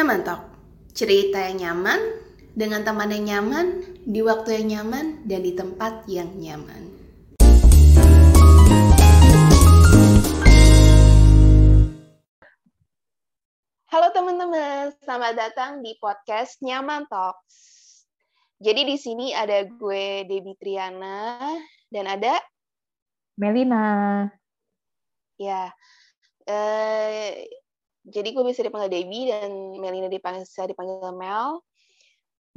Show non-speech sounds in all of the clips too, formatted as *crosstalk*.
Nyaman Talk, cerita yang nyaman, dengan teman yang nyaman, di waktu yang nyaman, dan di tempat yang nyaman. Halo teman-teman, selamat datang di podcast Nyaman Talks. Jadi di sini ada gue Debbie Triana dan ada Melina. ya. Eh, jadi gue bisa dipanggil Debbie dan Melina dipanggil bisa dipanggil Mel.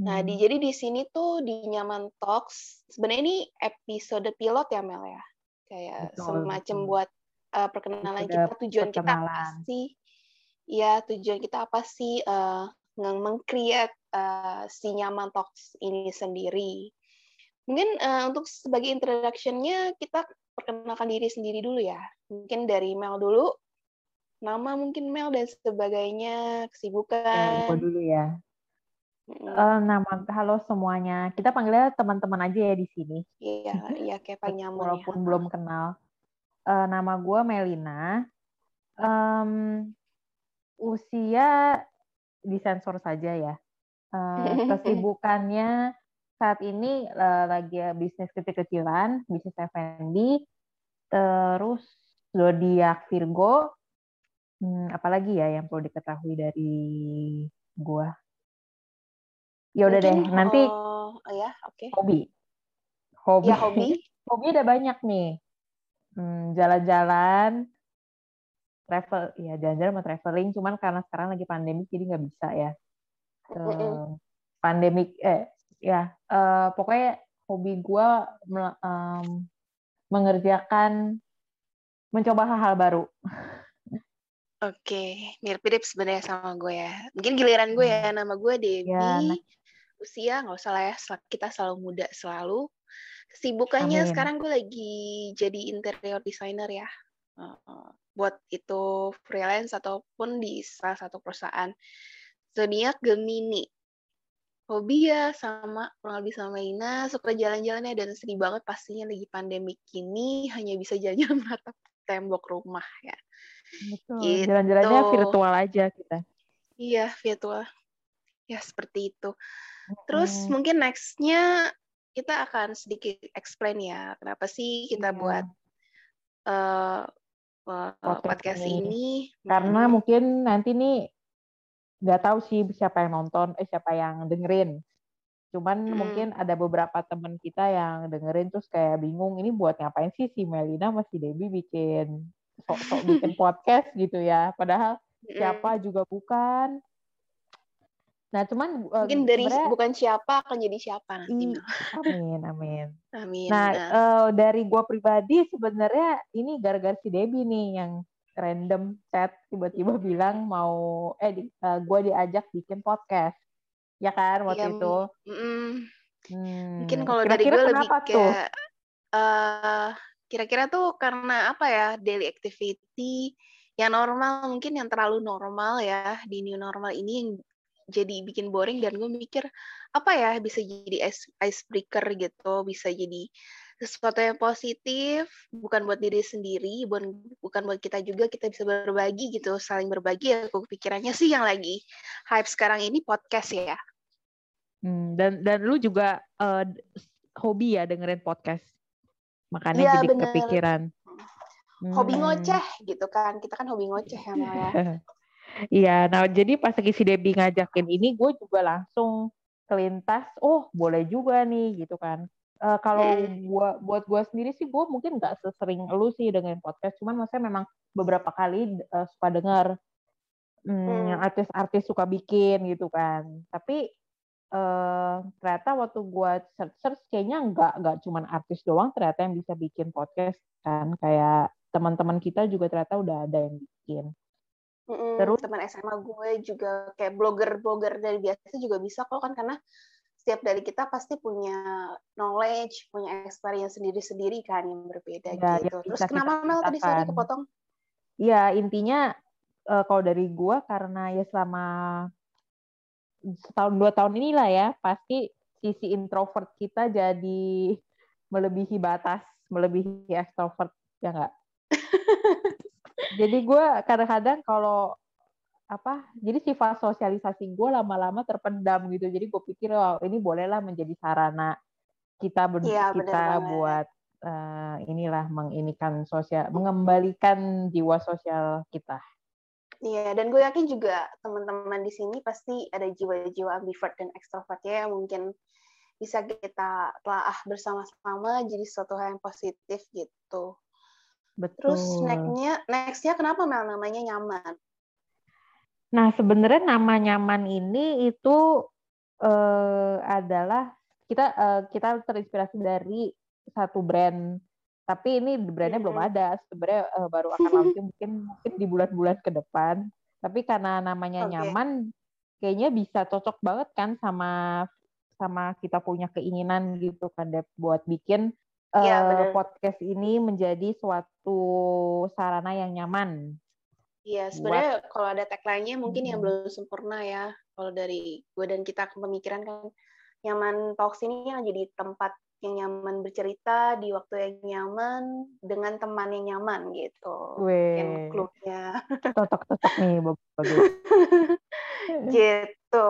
Nah, di Hmm, jadi di sini tuh di Nyaman Talks sebenarnya ini episode pilot ya Mel ya. Kayak betul, semacam betul. buat uh, perkenalan Episode kita, tujuan kita apa perkenalan. sih? Ya, tujuan kita apa sih uh, meng-create uh, si Nyaman Talks ini sendiri. Mungkin uh, untuk sebagai introduction-nya kita perkenalkan diri sendiri dulu ya. Mungkin dari Mel dulu, nama mungkin Mel dan sebagainya, Ya, gue kesibukan. dulu ya. Eh, nama, halo semuanya. Kita panggilnya teman-teman aja ya di sini, Iya, iya kayak paling *laughs* nyaman ya. walaupun belum kenal. Eh, nama gue Melina. Em, usia disensor saja ya. Eh, *laughs* kesibukannya saat ini eh, lagi bisnis kecil-kecilan, bisnis F&B, terus zodiak Virgo. Hmm, apalagi ya yang perlu diketahui dari gua? Ya udah deh, nanti oh ya, oke. hobi. Hobi. Ya hobi. *laughs* Hobi ada banyak nih. Hmm, jalan-jalan, travel, ya jalan-jalan sama traveling, cuman karena sekarang lagi pandemi jadi nggak bisa ya. Eh, pandemik, eh ya, eh, pokoknya hobi gua mel- em, mengerjakan, mencoba hal-hal baru. *laughs* Oke, mirip-mirip sebenarnya sama gue ya. Mungkin giliran gue ya, Hmm, nama gue ya, nah. Usia nggak usah lah ya, kita selalu muda selalu. Kesibukannya amin. sekarang gue lagi jadi interior designer ya. Buat itu freelance ataupun di salah satu perusahaan. Zodiak Gemini. Hobi ya sama kurang lebih sama Ina, suka jalan-jalan ya dan sedih banget pastinya lagi pandemi gini hanya bisa jalan *laughs* menatap tembok rumah ya. Betul. Gitu. Jalan-jalannya virtual aja kita. Iya, virtual. Ya, seperti itu. Terus Hmm, mungkin next-nya kita akan sedikit explain ya, kenapa sih kita iya, buat eh, podcast podcast ini. ini. Karena Mm-mm. mungkin nanti nih nggak tahu sih siapa yang nonton, eh siapa yang dengerin. Cuman Mm-mm. mungkin ada beberapa teman kita yang dengerin terus kayak bingung ini buat ngapain sih si Melina masih Debbie bikin sok-sok *laughs* bikin podcast gitu ya. Padahal Mm-mm. siapa juga bukan. Nah, cuman eh, Mungkin dari sebenarnya bukan siapa akan jadi siapa nanti, i, Mel. *laughs* amin, amin. Amin. Nah, Nah, eh, dari gua pribadi sebenarnya ini gara-gara si Debbie nih yang random chat tiba-tiba bilang mau eh di, eh, gua diajak bikin podcast. Ya kan ya, waktu itu. mm, mungkin Hmm, kalau dari gue lebih kayak eh kira-kira tuh karena apa ya daily activity yang normal mungkin yang terlalu normal ya di new normal ini yang jadi bikin boring dan gue mikir apa ya bisa jadi ice icebreaker gitu bisa jadi sesuatu yang positif bukan buat diri sendiri bukan bukan buat kita juga kita bisa berbagi gitu saling berbagi ya aku pikirannya sih yang lagi hype sekarang ini podcast ya Hmm, dan dan lu juga eh, hobi ya dengerin podcast. Makanya iya jadi bener kepikiran. hobi Hmm. ngoceh gitu kan kita kan hobi ngoceh ya Mel ya *laughs* Iya, nah jadi pas lagi si Debbie ngajakin ini, gue juga langsung kelintas, oh boleh juga nih gitu kan. Eh, kalau Mm-mm. gua buat gue sendiri sih, gue mungkin nggak sesering lu sih dengan podcast, cuman maksudnya memang beberapa kali eh, suka dengar hmm, Hmm. artis-artis suka bikin gitu kan. Tapi eh, ternyata waktu gue search-search kayaknya nggak nggak cuman artis doang ternyata yang bisa bikin podcast kan, kayak teman-teman kita juga ternyata udah ada yang bikin. Mm-mm, Terus teman SMA gue juga kayak blogger-blogger dari biasa juga bisa kok kan karena setiap dari kita pasti punya knowledge, punya experience sendiri-sendiri kan yang berbeda ya gitu. Terus bisa kita kenapa Mel tadi sorry kepotong? Ya, intinya eh, kalau dari gua karena ya selama setahun dua tahun inilah ya, pasti sisi introvert kita jadi melebihi batas, melebihi extrovert, ya nggak? *laughs* jadi gue kadang-kadang kalau apa jadi sifat sosialisasi gue lama-lama terpendam gitu jadi gue pikir oh ini bolehlah menjadi sarana kita ber, bener kita banget. buat eh, inilah menginikan sosial mengembalikan jiwa sosial kita Iya, dan gue yakin juga teman-teman di sini pasti ada jiwa-jiwa ambivert dan ekstrovert ya yang mungkin bisa kita telah bersama-sama jadi suatu hal yang positif gitu. betul Terus next-nya, next-nya kenapa Mel namanya nyaman? Nah, sebenarnya nama nyaman ini itu eh, adalah kita eh, kita terinspirasi dari satu brand, tapi ini brandnya belum Mhm. ada. Sebenarnya eh, baru akan *laughs* launching mungkin mungkin di bulan-bulan ke depan. Tapi karena namanya Oke. nyaman, kayaknya bisa cocok banget kan sama sama kita punya keinginan gitu kan Dep, buat bikin Iya, eh, bener. podcast ini menjadi suatu sarana yang nyaman. Iya, Buat- sebenarnya kalau ada tagline-nya mungkin yang Mhm. belum sempurna ya. Kalau dari gue dan kita pemikiran kan nyaman talks ini yang jadi tempat yang nyaman bercerita di waktu yang nyaman dengan teman yang nyaman gitu. Weh. clue-nya Cocok-cocok nih, bagus. *laughs* gitu.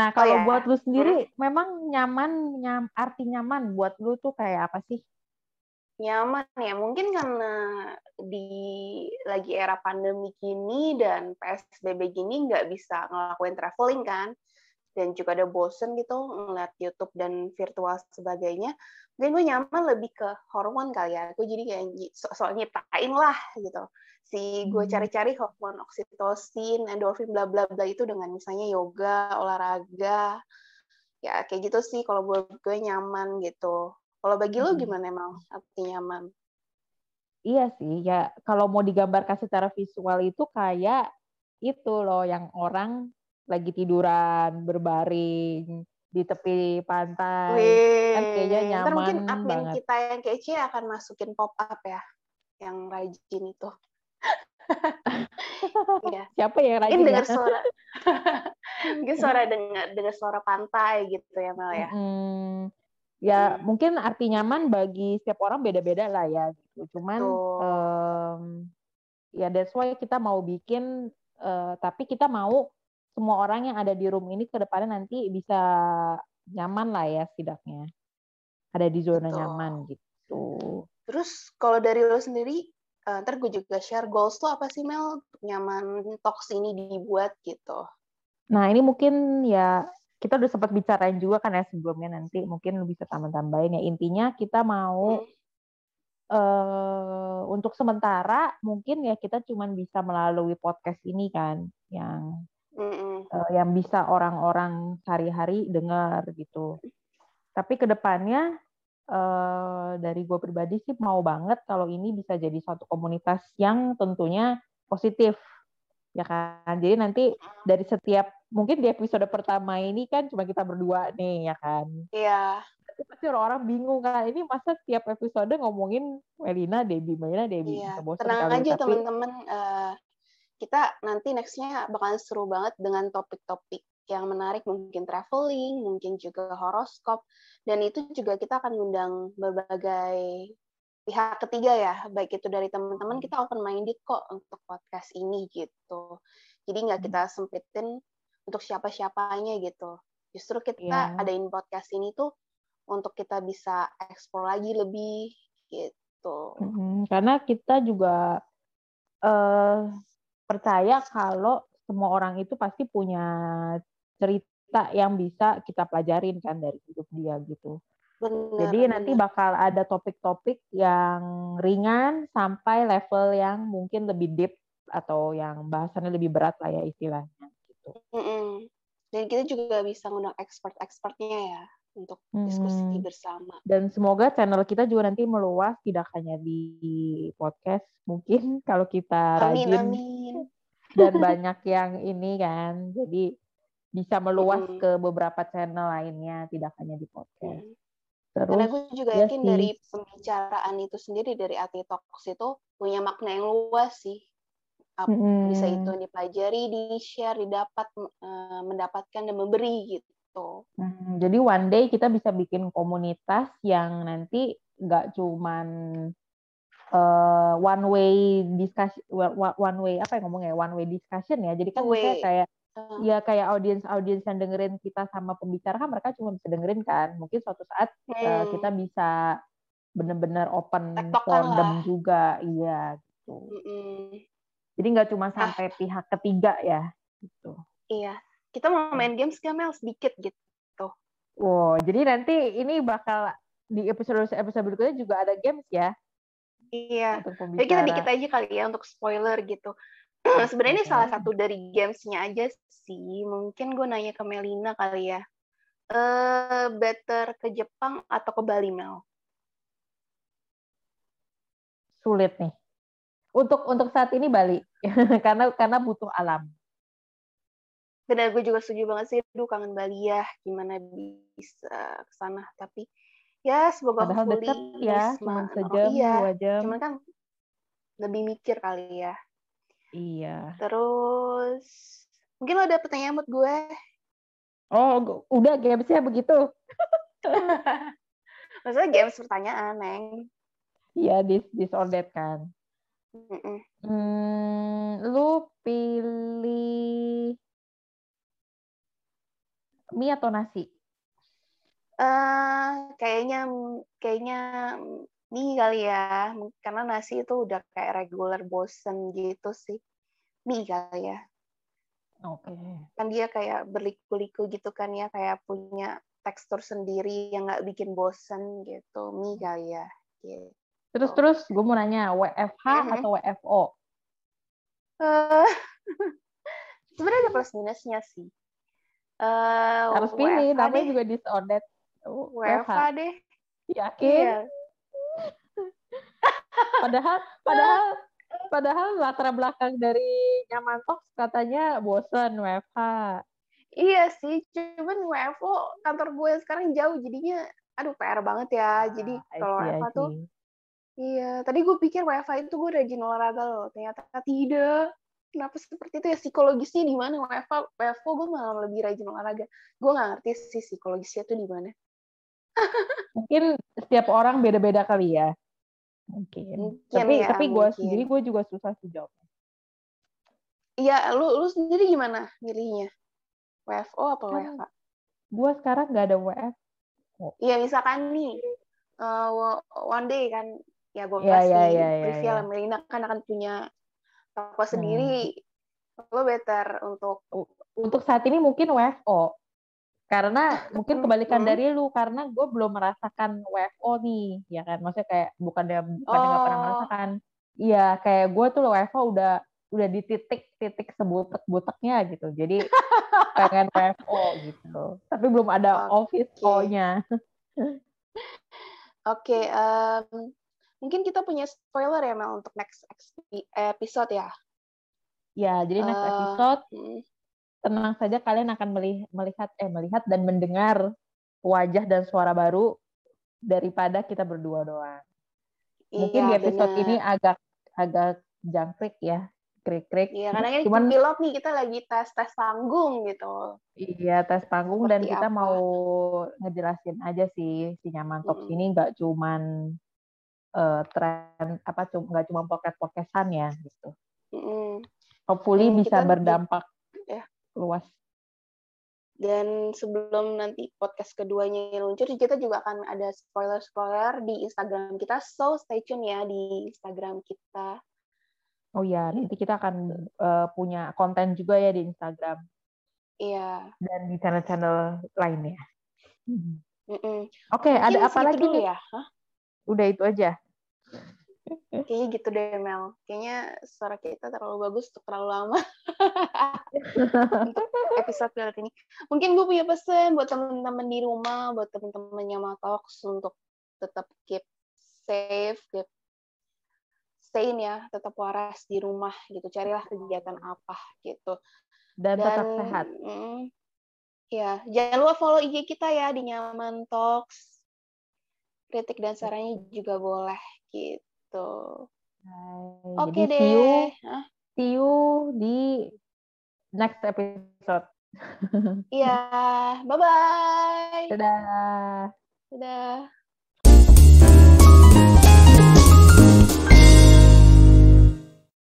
Nah, kalau ya. buat lu sendiri, memang nyaman, nyam, arti nyaman buat lu tuh kayak apa sih? Nyaman ya, mungkin karena di lagi era pandemi gini dan PSBB gini nggak bisa ngelakuin traveling kan, dan juga ada bosen gitu ngeliat YouTube dan virtual sebagainya. Mungkin gue nyaman lebih ke hormon kali ya. Gue jadi kayak nyi- so soal nyiptain lah gitu. Si gue Hmm. cari-cari hormon oksitosin, endorfin, bla bla bla itu dengan misalnya yoga, olahraga. Ya kayak gitu sih kalau buat gue nyaman gitu. Kalau bagi lo Hmm. gimana emang arti nyaman? Iya sih, ya kalau mau digambarkan secara visual itu kayak itu loh yang orang lagi tiduran berbaring di tepi pantai. Wih, kan kayaknya ntar mungkin nyaman admin banget. kita yang kece akan masukin pop up ya, yang rajin itu. *laughs* Iya, Siapa yang rajin ya? dengar suara, *laughs* mungkin suara dengar dengar suara pantai gitu ya Mel ya. Mm-mm. Ya Hmm. mungkin arti nyaman bagi setiap orang beda-beda lah ya gitu. Cuman Betul. em, ya that's why kita mau bikin eh, tapi kita mau semua orang yang ada di room ini ke depannya nanti bisa nyaman lah ya setidaknya. Ada di zona Betul. nyaman gitu. Terus kalau dari lo sendiri, eh, ntar gue juga share goals tuh apa sih Mel nyaman talks ini dibuat gitu. Nah, ini mungkin ya kita udah sempat bicarain juga kan ya sebelumnya nanti mungkin lu bisa tambah-tambahin ya. Intinya kita mau Hmm. eh untuk sementara mungkin ya kita cuman bisa melalui podcast ini kan yang Mm-mm. eh, yang bisa orang-orang sehari-hari dengar gitu. Tapi ke depannya eh dari gue pribadi sih mau banget kalau ini bisa jadi suatu komunitas yang tentunya positif ya kan. Jadi nanti dari setiap mungkin di episode pertama ini kan cuma kita berdua nih ya kan. Iya, Tapi pasti orang-orang bingung kan. Ini masa setiap episode ngomongin Melina, Debbie, Melina, Debbie. Iya, bosan tenang aja Tapi teman-teman. eh, kita nanti nextnya bakalan seru banget dengan topik-topik yang menarik, mungkin traveling, mungkin juga horoskop, dan itu juga kita akan mengundang berbagai pihak ketiga ya, baik itu dari teman-teman kita open minded kok untuk podcast ini gitu. Jadi nggak kita sempitin untuk siapa-siapanya gitu. Justru kita Iya. adain podcast ini tuh untuk kita bisa eksplor lagi lebih gitu. Mm, karena kita juga eh, percaya kalau semua orang itu pasti punya cerita yang bisa kita pelajarin kan dari hidup dia gitu. Bener, Jadi nanti bener. bakal ada topik-topik yang ringan sampai level yang mungkin lebih deep atau yang bahasannya lebih berat lah ya istilahnya. Gitu. Mm-mm. Dan kita juga bisa ngundang expert-expertnya ya untuk diskusi Hmm. bersama. Dan semoga channel kita juga nanti meluas tidak hanya di podcast mungkin *laughs* kalau kita Amin, rajin amin. *laughs* dan banyak yang ini kan. Jadi bisa meluas Mm-mm. ke beberapa channel lainnya tidak hanya di podcast. Mm. Terus Karena gue juga ya yakin sih. dari pembicaraan itu sendiri dari Ati Talks itu punya makna yang luas sih. Mm-mm. Bisa itu dipelajari, di-share, didapat, eh, mendapatkan dan memberi gitu. Hmm, jadi one day kita bisa bikin komunitas yang nanti nggak cuman uh, one way discussion one way apa yang ngomongnya one way discussion ya jadi kan misalnya kayak uh. ya kayak audiens audiens yang dengerin kita sama pembicara kan mereka cuma bisa dengerin kan mungkin suatu saat hmm. uh, kita bisa benar-benar open for them juga iya gitu mm -mm. jadi nggak cuma ah. sampai ah. pihak ketiga ya gitu iya kita mau main games gak Mel sedikit gitu wow jadi nanti ini bakal di episode episode berikutnya juga ada games ya Iya. Jadi kita dikit aja kali ya untuk spoiler gitu. *clears throat* Sebenarnya ini salah satu dari gamesnya aja sih. Mungkin gue nanya ke Melina kali ya. Uh, better ke Jepang atau ke Bali Mel? Sulit nih. Untuk untuk saat ini Bali *laughs* karena karena butuh alam. Benar, gue juga setuju banget sih. Duh, kangen Bali ya. Gimana bisa ke sana. Tapi ya semoga Padahal deket ya cuma sejam oh, iya. dua jam cuman kan lebih mikir kali ya iya terus mungkin lo ada pertanyaan buat gue oh udah gamesnya begitu *laughs* maksudnya games pertanyaan neng iya or that kan mm -mm. Hmm, lu pilih mie atau nasi Uh, kayaknya kayaknya mie kali ya, karena nasi itu udah kayak regular bosen gitu sih. Mie kali ya. Oke. Okay. Kan dia kayak berliku-liku gitu kan ya, kayak punya tekstur sendiri yang nggak bikin bosen gitu. Mie kali ya. Gitu. Terus terus gue mau nanya WFH mm -hmm. atau WFO? Uh, *laughs* sebenarnya ada plus minusnya sih. Uh, Harus pilih, namanya juga disordered WFH deh. Yakin? Iya. *laughs* padahal padahal padahal latar belakang dari nyaman talks katanya bosan WFH. Iya sih, cuman WFO kantor gue sekarang jauh jadinya aduh PR banget ya. Jadi ah, kalau WFH tuh Iya, tadi gue pikir WFH itu gue rajin olahraga loh, ternyata tidak. Kenapa seperti itu ya psikologisnya di mana WFH? WFO gue malah lebih rajin olahraga. Gue nggak ngerti sih psikologisnya tuh di mana. *laughs* mungkin setiap orang beda-beda kali ya mungkin, mungkin tapi ya, tapi gue sendiri gue juga susah sih jawab Iya, lu lu sendiri gimana milihnya? WFO apa kan, WFH? Gue sekarang nggak ada WFO. Iya, misalkan nih uh, one day kan, ya gue yeah, kasih yeah, yeah, yeah, yeah. Melina kan akan punya toko sendiri. Hmm. Lo better untuk untuk saat ini mungkin WFO karena mungkin kebalikan hmm. dari lu karena gue belum merasakan WFO nih ya kan maksudnya kayak bukan dia bukan oh. nggak pernah merasakan iya kayak gue tuh WFO udah udah di titik titik sebutek buteknya gitu jadi *laughs* pengen WFO gitu tapi belum ada okay. office O-nya *laughs* oke okay, um, mungkin kita punya spoiler ya Mel untuk next episode ya ya jadi next uh, episode tenang saja kalian akan melihat eh melihat dan mendengar wajah dan suara baru daripada kita berdua doang. Mungkin iya, di episode bener. ini agak agak jangkrik ya, krik-krik. Iya, karena ini Cuman, pilot nih kita lagi tes tes panggung gitu. Iya, tes panggung Seperti dan kita apa? mau ngejelasin aja sih si nyaman talks hmm. ini nggak cuman uh, tren apa nggak cuma podcast podcastan ya gitu. Hmm. Hopefully hmm, bisa berdampak ya luas. Dan sebelum nanti podcast keduanya luncur, kita juga akan ada spoiler-spoiler di Instagram kita. So stay tune ya di Instagram kita. Oh ya, nanti kita akan uh, punya konten juga ya di Instagram. Iya. Dan di channel-channel lainnya. Mm -mm. Oke, okay, ada apa lagi nih? Ya? Hah? Udah itu aja. Kayaknya gitu deh Mel. Kayaknya suara kita terlalu bagus untuk terlalu lama. *laughs* untuk episode kali ini. Mungkin gue punya pesan buat teman-teman di rumah, buat teman-teman yang Talks untuk tetap keep safe, keep sane ya, tetap waras di rumah gitu. Carilah kegiatan apa gitu. Dan, Dan tetap sehat. Mm, ya, jangan lupa follow IG kita ya di Nyaman Talks. Kritik dan sarannya juga boleh gitu. Oke okay deh. See you, see you di next episode. *laughs* Iya, bye bye. Dadah. Dadah.